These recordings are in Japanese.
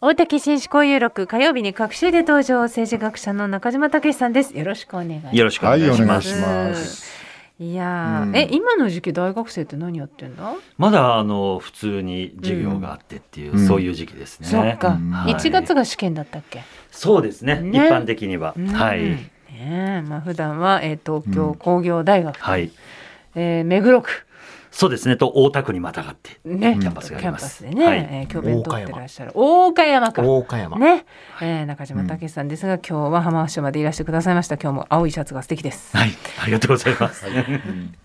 大竹紳士交友録火曜日に各週で登場政治学者の中島武さんです。よろしくお願いします。よろしくお願いします。はい。いやー、うん。え今の時期大学生って何やってんだ、まだあの普通に授業があってっていう、うん。そういう時期ですね。そっか、うん。はい。1月が試験だったっけ、そうですね。ね。一般的には、うん。はい。ねえ。まあ普段は、えー、東京うん。工業大学、はい。えー目黒区そうですね。と大田区にまたがってね、キャンパスがあキャンります。パスでね、はい。えー教鞭取ってらっしゃる大岡山か。大岡山。ね、えー中島武さんですが、今日は浜松署までいらしてくださいました。今日も青いシャツが素敵です、はい。ありがとうございます。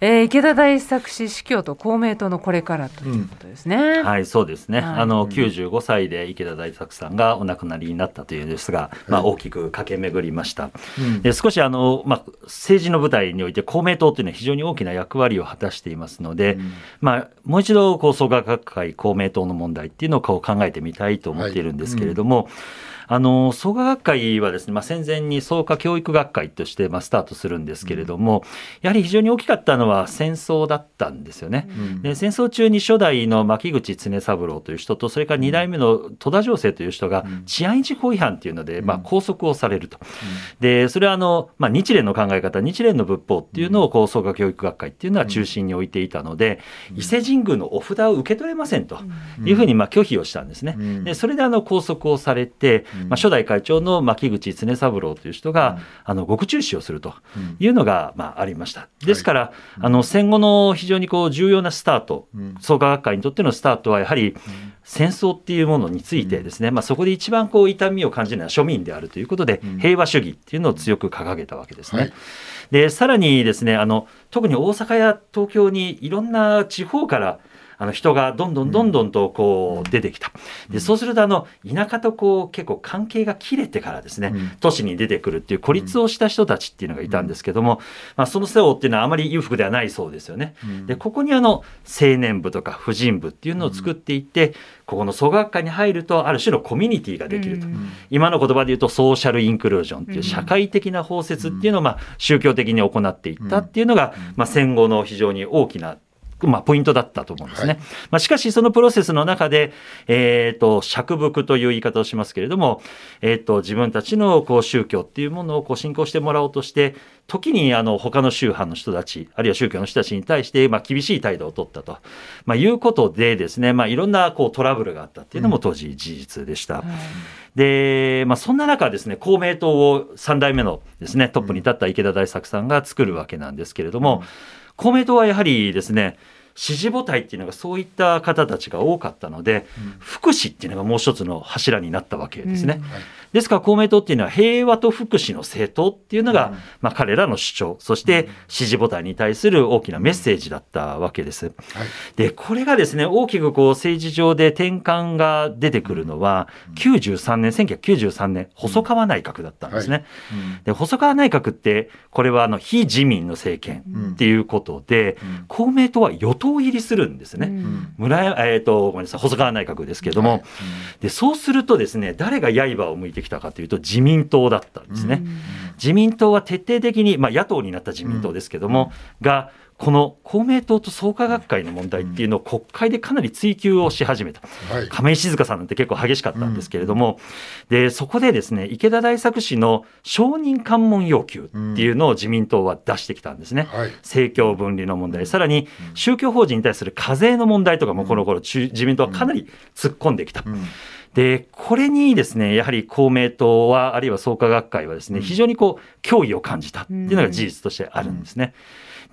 えー池田大作氏司教と公明党のこれからということですね、はい、そうですね。はい。あの95歳で池田大作さんがお亡くなりになったというんですが、まあ大きく駆け巡りました。うん。で少しあのまあ政治の舞台において公明党というのは非常に大きな役割を果たしていますので、まあもう一度こう創価学会公明党の問題っていうのをこう考えてみたいと思っているんですけれども。あの創価学会はですね、まあ、戦前に創価教育学会としてまあスタートするんですけれども、やはり非常に大きかったのは戦争だったんですよね。うん。で戦争中に初代の牧口常三郎という人とそれから2代目の戸田情勢という人が治安維持法違反というので、まあ、拘束をされると。でそれはあの、まあ、日蓮の考え方日蓮の仏法っていうのをこう創価教育学会っていうのは中心に置いていたので、伊勢神宮のお札を受け取れませんというふうにまあ拒否をしたんですね。うん。でそれであの拘束をされて、うん。まあ、初代会長の牧口常三郎という人が、あの獄中死をするとうん。いうのが、まあ、ありました。ですから、あの戦後の非常にこう重要なスタート、うん。創価学会にとってのスタートはやはり戦争っていうものについてですね、まあ、そこで一番こう痛みを感じるのは庶民であるということで、うん。平和主義っていうのを強く掲げたわけですね。はい。でさらにですねあの特に大阪や東京にいろんな地方からあの人がどんどんどんどんとこう出てきた。でそうするとあの田舎とこう結構関係が切れてからですね、うん。都市に出てくるっていう孤立をした人たちっていうのがいたんですけども、まあ、その世話っていうのはあまり裕福ではないそうですよね。うん。でここにあの青年部とか婦人部っていうのを作っていって、ここの創学会に入るとある種のコミュニティができると。うん。今の言葉で言うとソーシャルインクルージョンっていう社会的な包摂っていうのをまあ宗教的に行っていったっていうのがまあ戦後の非常に大きなまあ、ポイントだったと思うんですね。はい。まあ、しかし、そのプロセスの中で、えっ、と、釈伏という言い方をしますけれども、えっ、と、自分たちのこう宗教っていうものをこう信仰してもらおうとして、時にあの他の宗派の人たち、あるいは宗教の人たちに対して、まあ、厳しい態度を取ったと、まあ、いうことでですね、まあ、いろんなこうトラブルがあったっていうのも当時事実でした。で、まあ、そんな中ですね、公明党を3代目のですね、トップに立った池田大作さんが作るわけなんですけれども、公明党はやはりですね、支持母体っていうのがそういった方たちが多かったので、福祉っていうのがもう一つの柱になったわけですね。うんですから公明党っていうのは平和と福祉の政党っていうのが、まあ、彼らの主張、そして支持母体に対する大きなメッセージだったわけです。はい。で、これがですね、大きくこう政治上で転換が出てくるのは、93年、1993年、細川内閣だったんですね。で、細川内閣って、これはあの非自民の政権っていうことで、うん。公明党は与党入りするんですね。うん。村山、えっ、と、ごめんなさい、細川内閣ですけれども、はい。で、そうするとですね、誰が刃を向いてきたかというと自民党だったんですね。自民党は徹底的に、まあ野党になった自民党ですけども、が、この公明党と創価学会の問題っていうのを国会でかなり追及をし始めた。はい。亀井静香さんなんて結構激しかったんですけれども、でそこでですね池田大作氏の承認喚問要求っていうのを自民党は出してきたんですね。はい。政教分離の問題、さらに宗教法人に対する課税の問題とかもこの頃中自民党はかなり突っ込んできた。うんで、これにですね、やはり公明党は、あるいは創価学会はですね、非常にこう、脅威を感じたっていうのが事実としてあるんですね。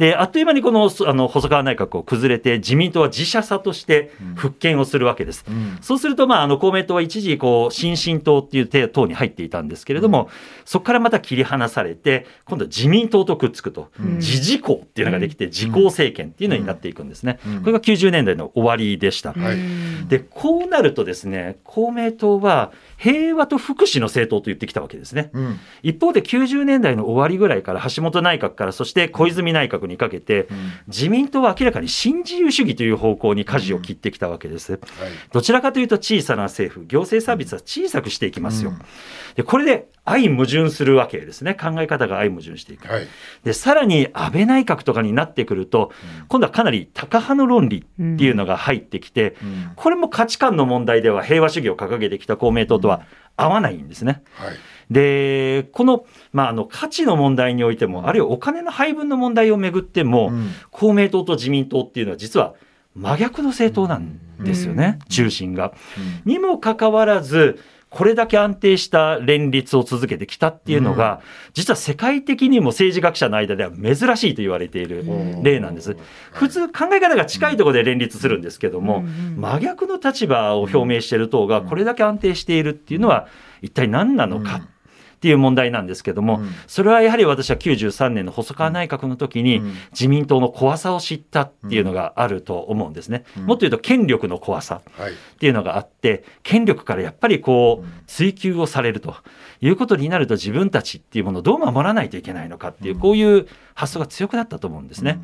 で、あっという間にこの、そあの、細川内閣を崩れて、自民党は自社さとして復権をするわけです。うん。そうすると、まあ、あの、公明党は一時、こう、新進党っていう党に入っていたんですけれども、そこからまた切り離されて、今度は自民党とくっつくと、うん。自治公っていうのができて、自公政権っていうのになっていくんですね。うん。これが90年代の終わりでした。はい。で、こうなるとですね、公明党は平和と福祉の政党と言ってきたわけですね。うん。一方で90年代の終わりぐらいから橋本内閣からそして小泉内閣にかけて、自民党は明らかに新自由主義という方向に舵を切ってきたわけです。どちらかというと小さな政府、行政サービスは小さくしていきますよ。うんで、これで相矛盾するわけですね考え方が相矛盾していく。はい。でさらに安倍内閣とかになってくると今度はかなりタカ派の論理っていうのが入ってきて、うんこれも価値観の問題では平和主義を掲げてきた公明党とは合わないんですね。はい。でこの,、まあ、あの価値の問題においても、あるいはお金の配分の問題をめぐっても、うん。公明党と自民党っていうのは実は真逆の政党なんですよね、中心が。にもかかわらずこれだけ安定した連立を続けてきたっていうのが、実は世界的にも政治学者の間では珍しいと言われている例なんです。普通考え方が近いところで連立するんですけども、うんうん真逆の立場を表明している党がこれだけ安定しているっていうのは一体何なのかっていう問題なんですけども、うんそれはやはり私は93年の細川内閣の時にうん自民党の怖さを知ったっていうのがあると思うんですね。もっと言うと権力の怖さ。はい。っていうのがあって権力からやっぱりこう追及をされるということになると自分たちっていうものをどう守らないといけないのかっていうこういう発想が強くなったと思うんですね。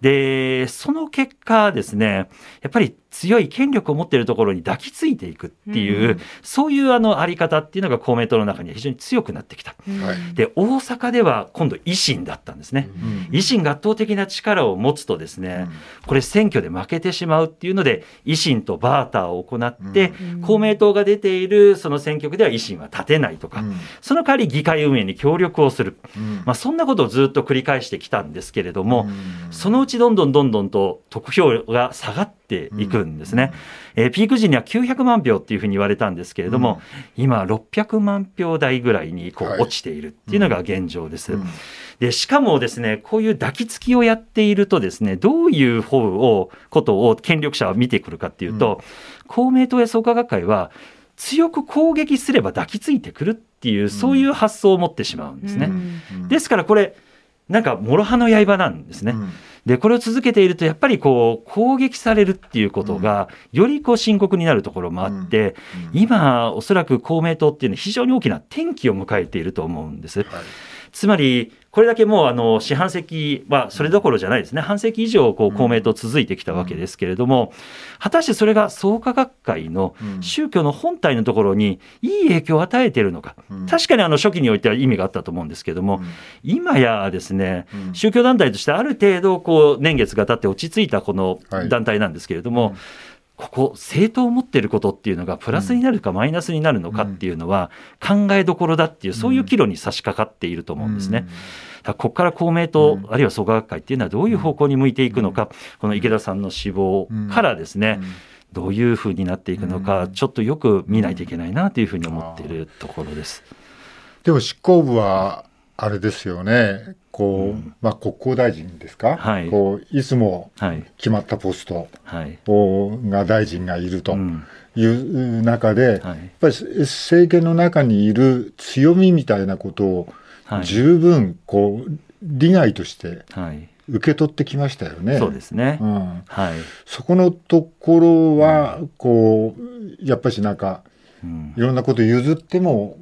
でその結果ですねやっぱり強い権力を持っているところに抱きついていくっていう、うん。そういうあのあり方っていうのが公明党の中には非常に強くなってきた。はい。で大阪では今度維新だったんですね。うん。維新が圧倒的な力を持つとですね、これ選挙で負けてしまうっていうので維新とバーターを行って、うん。公明党が出ているその選挙区では維新は立てないとか、うん。その代わり議会運営に協力をする、うん。まあ、そんなことをずっと繰り返してきたんですけれども、うん。そのうちどんどんどんどんと得票が下がっていくんですね。えーピーク時には900万票っていうふうに言われたんですけれども、今600万票台ぐらいにこはい。う落ちているっていうのが現状です。うん。でしかもですねこういう抱きつきをやっているとですねどういう方をことを権力者は見てくるかっていうと、公明党や創価学会は強く攻撃すれば抱きついてくるっていうそういう発想を持ってしまうんですね。うん。ですからこれなんか諸刃の刃なんですね。うんでこれを続けているとやっぱりこう攻撃されるっていうことがよりこう深刻になるところもあって、うん。今おそらく公明党っていうのは非常に大きな転機を迎えていると思うんです。はいつまりこれだけもうあの四半世紀はそれどころじゃないですね。半世紀以上こう公明党続いてきたわけですけれども、果たしてそれが創価学会のうん。宗教の本体のところにいい影響を与えているのか、うん。確かにあの初期においては意味があったと思うんですけども、今やですね、うん。宗教団体としてある程度こう年月が経って落ち着いたこのはい。団体なんですけれども、ここ政党を持っていることっていうのがプラスになるかマイナスになるのかっていうのは考えどころだっていうそういう岐路に差し掛かっていると思うんですね。だここから公明党、うん。あるいは創価学会っていうのはどういう方向に向いていくのか、この池田さんの死亡からですね、うん。どういうふうになっていくのか、うん。ちょっとよく見ないといけないなというふうに思っているところです。でも執行部はあれですよねこう、まあ国交大臣ですか、はい。こういつもはい、決まったポストはい、をが大臣がいるとうん。いう中で、やっはい、ぱり政権の中にいる強みみたいなことをはい、十分こう利害としてはい、受け取ってきましたよね。そうですね。うん、はい、そこのところはこうやっぱしなんかうん。いろんなこと譲っても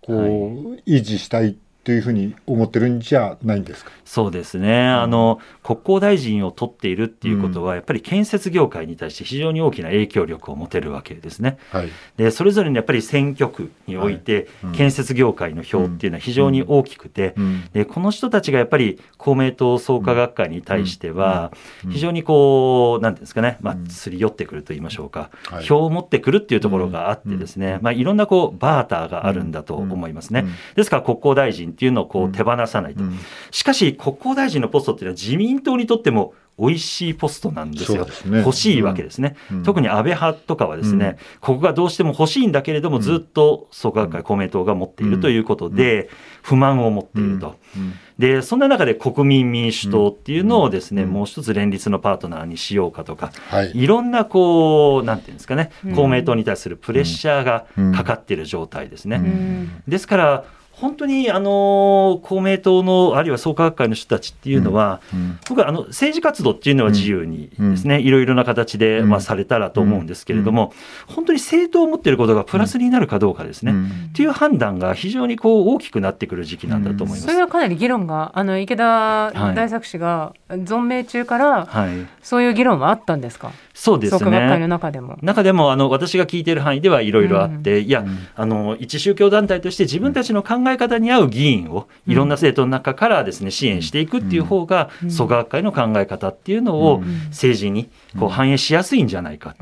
こう、はい。維持したいというふうに思ってるんじゃないんですか？そうですね、あの国交大臣を取っているっていうことは、やっぱり建設業界に対して非常に大きな影響力を持てるわけですね。はい。でそれぞれのやっぱり選挙区において、うん。建設業界の票っていうのは非常に大きくて、うん。でこの人たちがやっぱり公明党創価学会に対しては、うん。非常にこう、なんていうんですかね、まあうん、すり寄ってくると言いましょうか、はい。票を持ってくるっていうところがあってですね、うん。まあ、いろんなこうバーターがあるんだと思いますね。うん。ですから国交大臣っていうのをこううん。手放さないと。うん。しかし国交大臣のポストっていうのは自民党にとっても美味しいポストなんですよ。すね。欲しいわけですね。うん。特に安倍派とかはですね、うん。ここがどうしても欲しいんだけれども、ずっと創価学会、公明党が持っているということで、不満を持っていると。うん。で、そんな中で国民民主党っていうのをですね、うん。もう一つ連立のパートナーにしようかとか、はい。いろんなこう、なんていうんですかねうん、公明党に対するプレッシャーがうんかかっている状態ですね。うん。うん。ですから、本当にあの公明党のあるいは創価学会の人たちっていうのは、うん僕はあの政治活動っていうのは自由にですね、いろいろな形で、うん。まあ、されたらと思うんですけれども、本当に政党を持っていることがプラスになるかどうかですね、うん。っていう判断が非常にこう大きくなってくる時期なんだと思います。それはかなり議論があの池田はい。大作氏が存命中からはい、そういう議論はあったんですか？そうです創価学会のね。中でも。中でもあの私が聞いている範囲ではいろいろあって、いやうん。あの一宗教団体として自分たちの考え方に合う議員をいろんな政党の中からですね支援していくっていう方が、創価学会の考え方っていうのを政治にこう反映しやすいんじゃないか、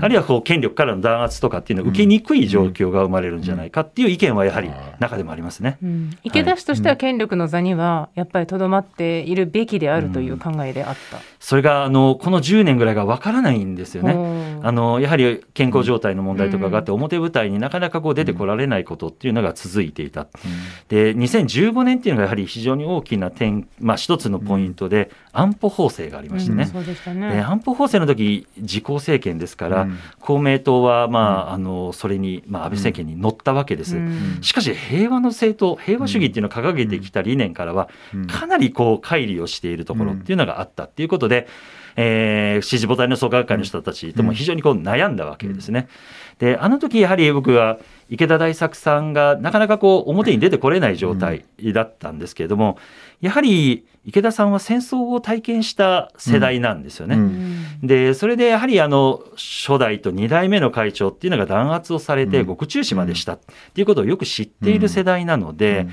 あるいはこう権力からの弾圧とかっていうのを受けにくい状況が生まれるんじゃないかっていう意見はやはり中でもありますね。池田氏としては権力の座にはやっぱりとどまっているべきであるという考えであった。それがあのこの10年ぐらいがわからないんですよね。あのやはり健康状態の問題とかがあって表舞台になかなかこう出てこられないことっていうのが続いていた。で2015年っていうのがやはり非常に大きな点、まあ、一つのポイントで安保法制がありましてね。ね。安保法制の時自公政権ですから、公明党は、まあ、あのそれに、まあ、安倍政権に乗ったわけです。しかし平和の政党平和主義っていうのを掲げてきた理念からはかなりこう乖離をしているところっていうのがあったっていうことで、えー、支持母体の創価学会の人たちとも非常にこう悩んだわけですね。であの時やはり僕は池田大作さんがなかなかこう表に出てこれない状態だったんですけれども、やはり池田さんは戦争を体験した世代なんですよね。うん、でそれでやはりあの初代と2代目の会長っていうのが弾圧をされて獄中死までしたっていうことをよく知っている世代なので。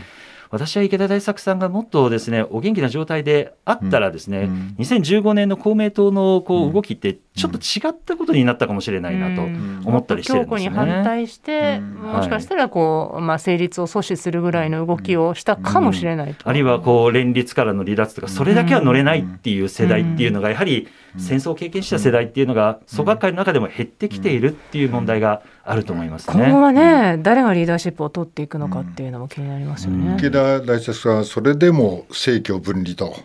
うん私は池田大作さんがもっとですねお元気な状態であったらですね、うん、2015年の公明党のこう動きってちょっと違ったことになったかもしれないなと思ったりしてるんですね。強固に反対して、もしかしたらこう、まあ、成立を阻止するぐらいの動きをしたかもしれない。あるいはこう連立からの離脱とかそれだけは乗れないっていう世代っていうのがやはり戦争を経験した世代っていうのが組閣会の中でも減ってきているっていう問題があると思いますね。今後はね、誰がリーダーシップを取っていくのかっていうのも気になりますよね。池田大作さんはそれでも政教分離と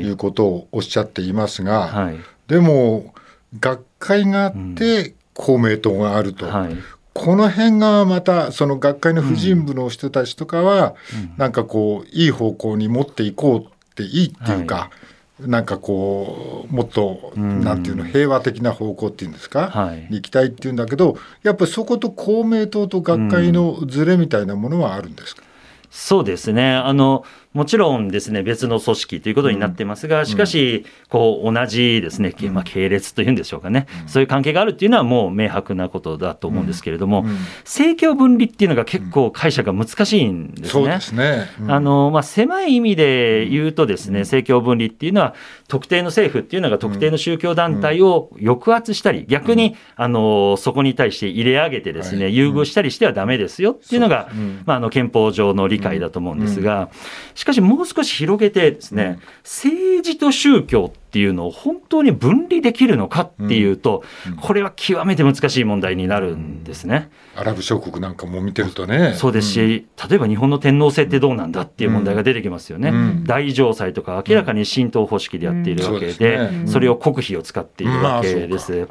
い。うことをおっしゃっていますが、はい、でも学会があって公明党があると。はい。この辺がまたその学会の婦人部の人たちとかは、なんかこういい方向に持っていこうっていいっていうか、なんかこうもっと、なんていうの平和的な方向っていうんですか、はい、に行きたいっていうんだけどやっぱりそこと公明党と学会のずれみたいなものはあるんですか、そうですね。あのもちろんですね、別の組織ということになってますが、しかし、こう、同じですね、まあ、系列というんでしょうかね、そういう関係があるっていうのはもう明白なことだと思うんですけれども、政教分離っていうのが結構解釈が難しいんですね。そうですね。あの、まあ、狭い意味で言うとですね、政教分離っていうのは、特定の政府っていうのが特定の宗教団体を抑圧したり、逆に、あの、そこに対して入れ上げてですね、優遇したりしてはダメですよっていうのが、まあ、あの、憲法上の理解だと思うんですが、しかしもう少し広げてですね、政治と宗教っていうのを本当に分離できるのかっていうと、これは極めて難しい問題になるんですね。アラブ諸国なんかも見てるとね。そうですし、例えば日本の天皇制ってどうなんだっていう問題が出てきますよね。大城祭とか明らかに神道方式でやっているわけで、それを国費を使っているわけです。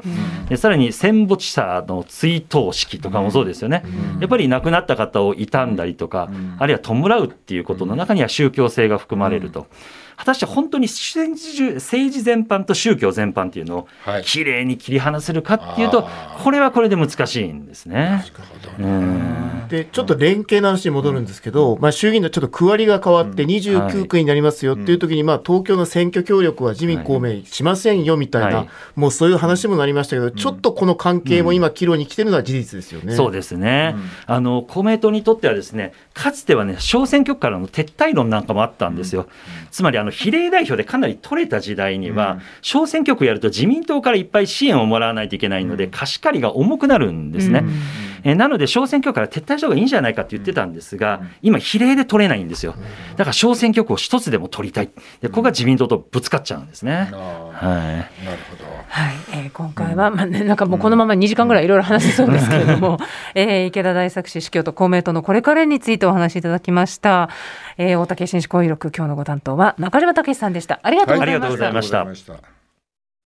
でさらに戦没者の追悼式とかもそうですよね。やっぱり亡くなった方を悼んだりとか、あるいは弔うっていうことの中には宗教性が含まれると。果たして本当に政治全般と宗教全般っていうのをきれいに切り離せるかっていうと、これはこれで難しいんですね。でちょっと連携の話に戻るんですけど、まあ、衆議院のちょっと区割りが変わって29区になりますよっていう時に、まあ、東京の選挙協力は自民公明しませんよみたいな、もうそういう話もなりましたけど、ちょっとこの関係も今岐路に来てるのは事実ですよね。そうですね、あの公明党にとってはですねかつてはね小選挙区からの撤退論なんかもあったんですよ。つまりあの比例代表でかなり取れた時代には、小選挙区やると自民党からいっぱい支援をもらわないといけないので、貸し借りが重くなるんですね。えなので小選挙区から撤退した方がいいんじゃないかって言ってたんですが、今比例で取れないんですよ。だから小選挙区を一つでも取りたい。でここが自民党とぶつかっちゃうんですね。はい。なるほど。はい、えー、今回は、まあね、なんかもうこのまま2時間ぐらいいろいろ話せそうですけれども、えー、池田大作氏、司教と公明党のこれからについてお話しいただきました。えー、大竹紳士公有録、今日のご担当は中島武さんでした。ありがとうございました。ありがとうございました。